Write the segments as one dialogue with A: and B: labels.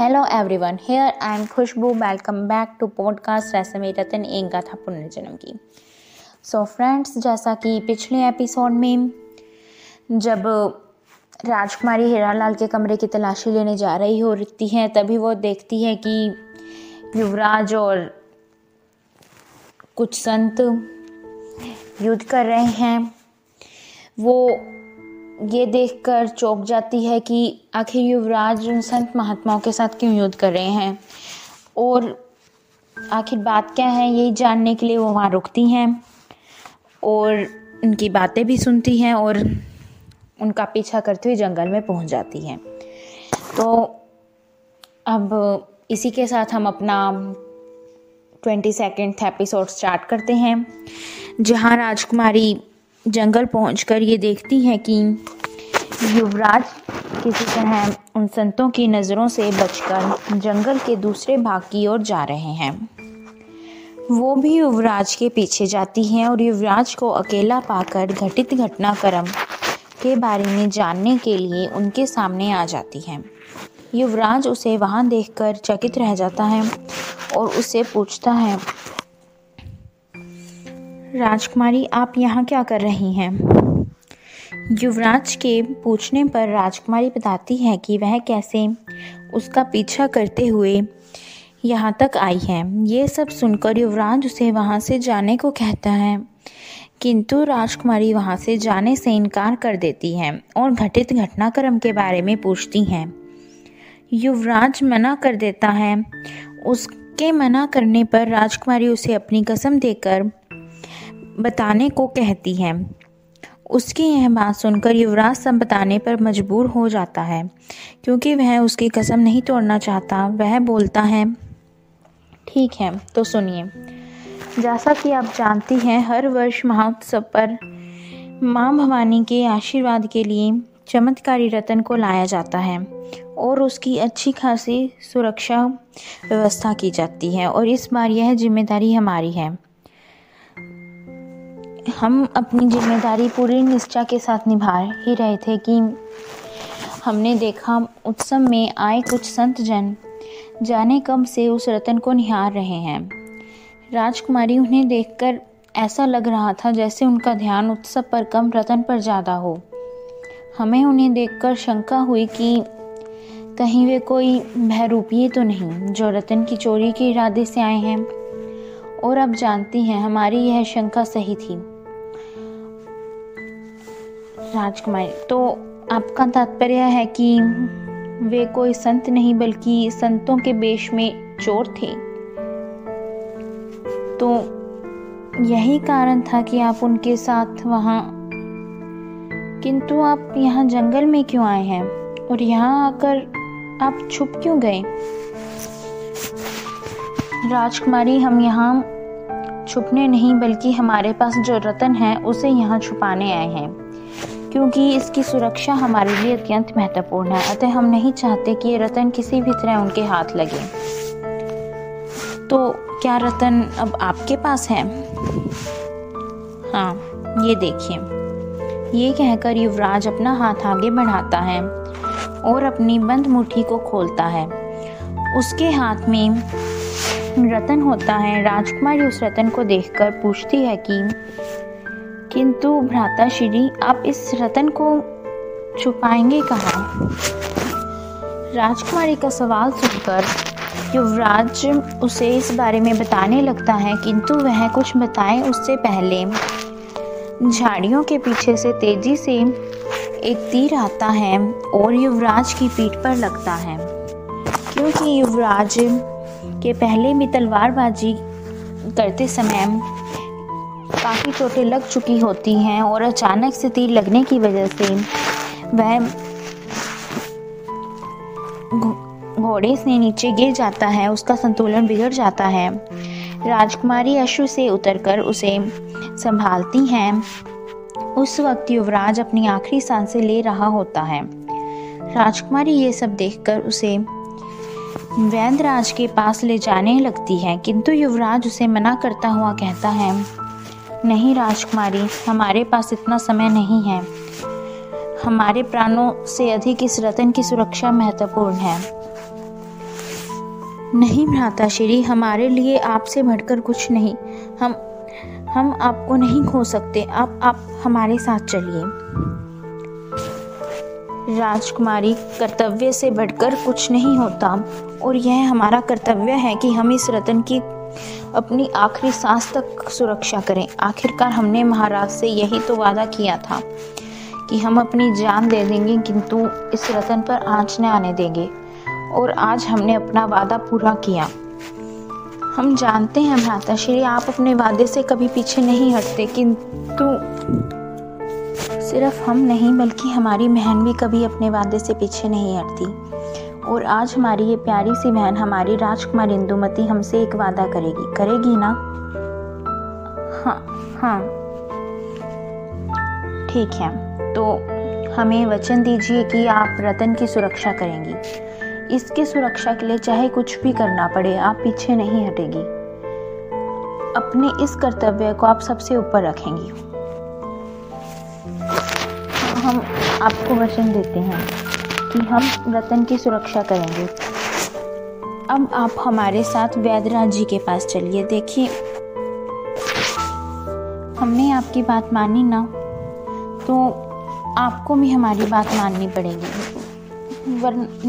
A: Hello everyone, here I am Khushboo welcome back to podcast रसमे रतन एक गाथा पुनर्जन्म की सो so फ्रेंड्स जैसा कि पिछले एपिसोड में जब राजकुमारी हीरालाल के कमरे की तलाशी लेने जा रही होती है तभी वो देखती है कि युवराज और कुछ संत युद्ध कर रहे हैं। वो ये देखकर चौंक जाती है कि आखिर युवराज उन संत महात्माओं के साथ क्यों युद्ध कर रहे हैं? और आखिर बात क्या है? यही जानने के लिए वो वहाँ रुकती हैं और उनकी बातें भी सुनती हैं और उनका पीछा करते हुए जंगल में पहुँच जाती हैं। तो अब इसी के साथ हम अपना ट्वेंटी सेकेंड एपिसोड स्टार्ट करते हैं, जहाँ राजकुमारी जंगल पहुंचकर ये देखती हैं कि युवराज किसी तरह उन संतों की नज़रों से बचकर जंगल के दूसरे भाग की ओर जा रहे हैं। वो भी युवराज के पीछे जाती हैं और युवराज को अकेला पाकर घटित घटनाक्रम के बारे में जानने के लिए उनके सामने आ जाती हैं। युवराज उसे वहाँ देखकर चकित रह जाता है और उससे पूछता है राजकुमारी, आप यहाँ क्या कर रही हैं? युवराज के पूछने पर राजकुमारी बताती है कि वह कैसे उसका पीछा करते हुए यहाँ तक आई है। ये सब सुनकर युवराज उसे वहाँ से जाने को कहता है, किंतु राजकुमारी वहाँ से जाने से इनकार कर देती है और घटित घटनाक्रम के बारे में पूछती हैं। युवराज मना कर देता है। उसके मना करने पर राजकुमारी उसे अपनी कसम देकर बताने को कहती है। उसकी यह बात सुनकर युवराज सब बताने पर मजबूर हो जाता है, क्योंकि वह उसकी कसम नहीं तोड़ना चाहता। वह बोलता है, ठीक है तो सुनिए। जैसा कि आप जानती हैं, हर वर्ष महोत्सव पर माँ भवानी के आशीर्वाद के लिए चमत्कारी रतन को लाया जाता है और उसकी अच्छी खासी सुरक्षा व्यवस्था की जाती है और इस बार यह ज़िम्मेदारी हमारी है। हम अपनी ज़िम्मेदारी पूरी निष्ठा के साथ निभा ही रहे थे कि हमने देखा उत्सव में आए कुछ संत जन जाने कब से उस रतन को निहार रहे हैं। राजकुमारी उन्हें देखकर ऐसा लग रहा था जैसे उनका ध्यान उत्सव पर कम रतन पर ज़्यादा हो। हमें उन्हें देखकर शंका हुई कि कहीं वे कोई बहरूपीय तो नहीं जो रतन की चोरी के इरादे से आए हैं। और अब जानती हैं, हमारी यह शंका सही थी। राजकुमारी। तो आपका तात्पर्य है कि वे कोई संत नहीं, बल्कि संतों के बेश में चोर थे। तो यही कारण था कि आप उनके साथ वहाँ। किंतु आप यहाँ जंगल में क्यों आए हैं? और यहाँ आकर आप छुप क्यों गए? राजकुमारी, हम यहाँ छुपने नहीं, बल्कि हमारे पास जो रतन है, उसे यहाँ छुपाने आए हैं। क्योंकि इसकी सुरक्षा हमारे लिए अत्यंत महत्वपूर्ण है, अतः हम नहीं चाहते कि ये रतन किसी भी तरह उनके हाथ लगे। तो क्या रतन अब आपके पास है? हाँ ये देखिए। ये कहकर युवराज अपना हाथ आगे बढ़ाता है और अपनी बंद मुट्ठी को खोलता है। उसके हाथ में रतन होता है। राजकुमारी उस रतन को देखकर पूछती है कि किंतु भ्राता श्री, आप इस रतन को छुपाएँगे कहाँ? राजकुमारी का सवाल सुनकर युवराज उसे इस बारे में बताने लगता है, किंतु वह कुछ बताए उससे पहले। झाड़ियों के पीछे से तेज़ी से एक तीर आता है और युवराज की पीठ पर लगता है। क्योंकि युवराज के पहले भी तलवारबाजी करते समय काफ़ी चोटें लग चुकी होती हैं और अचानक से तीर लगने की वजह से वह घोड़े से नीचे गिर जाता है, उसका संतुलन बिगड़ जाता है। राजकुमारी अश्व से उतरकर उसे संभालती हैं। उस वक्त युवराज अपनी आखिरी साँसें ले रहा होता है। राजकुमारी ये सब देखकर उसे वैद्यराज के पास ले जाने लगती है, किंतु युवराज उसे मना करता हुआ कहता है नहीं राजकुमारी, हमारे पास इतना समय नहीं है। हमारे प्राणों से अधिक इस रतन की सुरक्षा महत्वपूर्ण है। नहीं भ्राता श्री, हमारे लिए आपसे बढ़कर कुछ नहीं। हम हम आपको नहीं खो सकते। आप आप हमारे साथ चलिए। राजकुमारी, कर्तव्य से बढ़कर कुछ नहीं होता। और यह हमारा कर्तव्य है कि हम इस रतन की अपनी आखिरी सांस तक सुरक्षा करें। आखिरकार हमने महाराज से यही तो वादा किया था कि हम अपनी जान दे देंगे, किंतु इस रतन पर आँच न आने देंगे, और आज हमने अपना वादा पूरा किया। हम जानते हैं भ्राता श्री, आप अपने वादे से कभी पीछे नहीं हटते, किंतु सिर्फ़ हम नहीं, बल्कि हमारी बहन भी कभी अपने वादे से पीछे नहीं हटती। और आज हमारी ये प्यारी सी बहन, हमारी राजकुमारी इंदुमती हमसे एक वादा करेगी। करेगी ना? हाँ हाँ। ठीक है। तो हमें वचन दीजिए कि आप रतन की सुरक्षा करेंगी। इसकी सुरक्षा के लिए चाहे कुछ भी करना पड़े, आप पीछे नहीं हटेगी। अपने इस कर्तव्य को आप सबसे ऊपर रखेंगी। हम आपको वचन देते हैं। कि हम रतन की सुरक्षा करेंगे। अब आप हमारे साथ वैदराज जी के पास चलिए, देखिए। हमने आपकी बात मानी ना तो आपको भी हमारी बात माननी पड़ेगी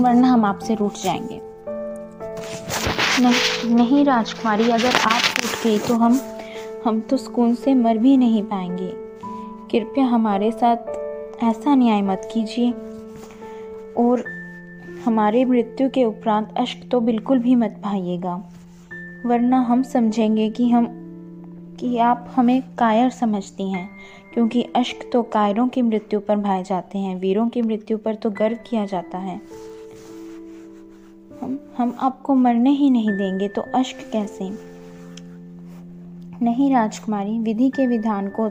A: वरना हम आपसे रूठ जाएँगे। नहीं नहीं राजकुमारी, अगर आप रूठ गई तो हम हम तो सुकून से मर भी नहीं पाएँगे। कृपया हमारे साथ ऐसा न्याय मत कीजिए। और हमारे मृत्यु के उपरांत अश्क तो बिल्कुल भी मत भाइएगा। वरना हम समझेंगे कि हम कि आप हमें कायर समझती हैं क्योंकि अश्क तो कायरों की मृत्यु पर भाए जाते हैं वीरों की मृत्यु पर तो गर्व किया जाता है। हम हम आपको मरने ही नहीं देंगे तो अश्क कैसे? नहीं राजकुमारी विधि के विधान को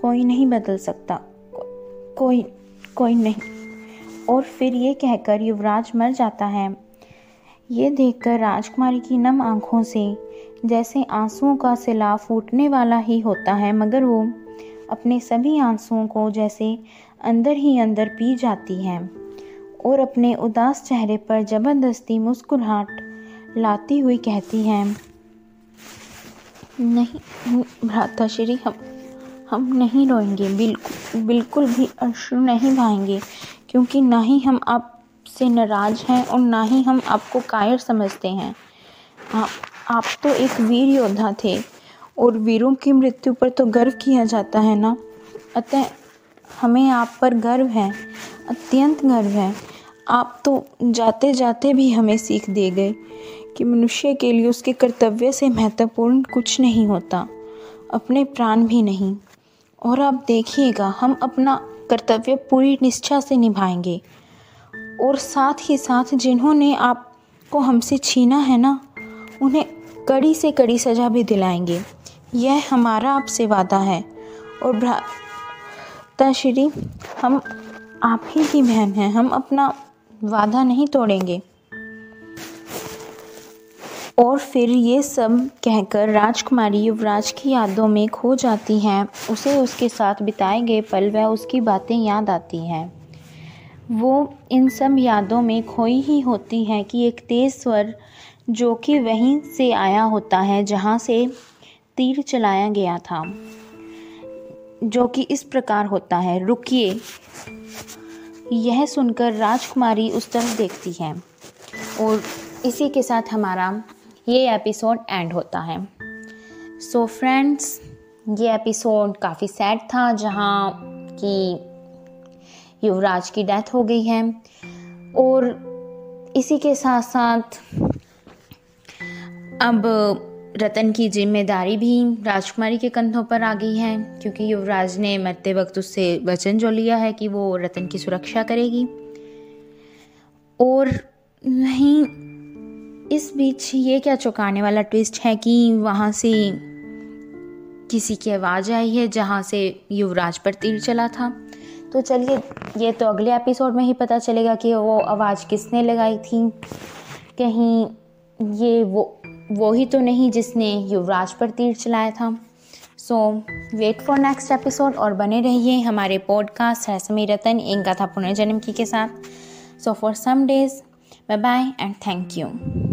A: कोई नहीं बदल सकता। को, कोई कोई नहीं। और फिर ये कहकर युवराज मर जाता है। ये देखकर राजकुमारी की नम आँखों से, जैसे आंसुओं का सिला फूटने वाला ही होता है, मगर वो अपने सभी आंसुओं को जैसे अंदर ही अंदर पी जाती है और अपने उदास चेहरे पर ज़बरदस्ती मुस्कुराहट लाती हुई कहती है, नहीं, भ्राता श्री, हम हम नहीं रोएँगे, बिल्कुल बिल्कुल भी अश्रु नहीं बहाएँगे। क्योंकि ना ही हम आपसे नाराज़ हैं और ना ही हम आपको कायर समझते हैं। आप आप तो एक वीर योद्धा थे और वीरों की मृत्यु पर तो गर्व किया जाता है ना? अतः हमें आप पर गर्व है, अत्यंत गर्व है। आप तो जाते जाते भी हमें सीख दे गए कि मनुष्य के लिए उसके कर्तव्य से महत्वपूर्ण कुछ नहीं होता, अपने प्राण भी नहीं। और आप देखिएगा, हम अपना कर्तव्य पूरी निष्ठा से निभाएँगे। और साथ ही साथ जिन्होंने आपको हमसे छीना है ना, उन्हें कड़ी से कड़ी सज़ा भी दिलाएँगे। यह हमारा आपसे वादा है। और भ्राता श्री, हम आप ही की बहन हैं। हम अपना वादा नहीं तोड़ेंगे। और फिर ये सब कहकर राजकुमारी युवराज की यादों में खो जाती हैं। उसे उसके साथ बिताए गए पल व उसकी बातें याद आती हैं। वो इन सब यादों में खोई ही होती हैं कि एक तेज़ स्वर जो कि वहीं से आया होता है, जहाँ से तीर चलाया गया था, जो कि इस प्रकार होता है। रुकिए, यह सुनकर राजकुमारी उस तरफ़ देखती है और इसी के साथ हमारा ये एपिसोड एंड होता है। सो so फ्रेंड्स ये एपिसोड काफ़ी सैड था, जहाँ की युवराज की डेथ हो गई है। और इसी के साथ साथ अब रतन की ज़िम्मेदारी भी राजकुमारी के कंधों पर आ गई है, क्योंकि युवराज ने मरते वक्त उससे वचन जो लिया है कि वो रतन की सुरक्षा करेगी। और नहीं इस बीच ये क्या चौंकाने वाला ट्विस्ट है कि वहाँ से किसी की आवाज़ आई है जहाँ से युवराज पर तीर चला था। तो चलिए, ये तो अगले एपिसोड में ही पता चलेगा कि वो आवाज़ किसने लगाई थी। कहीं ये वो वो ही तो नहीं जिसने युवराज पर तीर चलाया था। So wait for next episode और बने रहिए हमारे पॉडकास्ट रहसमी रतन, एक गाथा पुनर्जन्म की के साथ। So for some days bye bye and thank you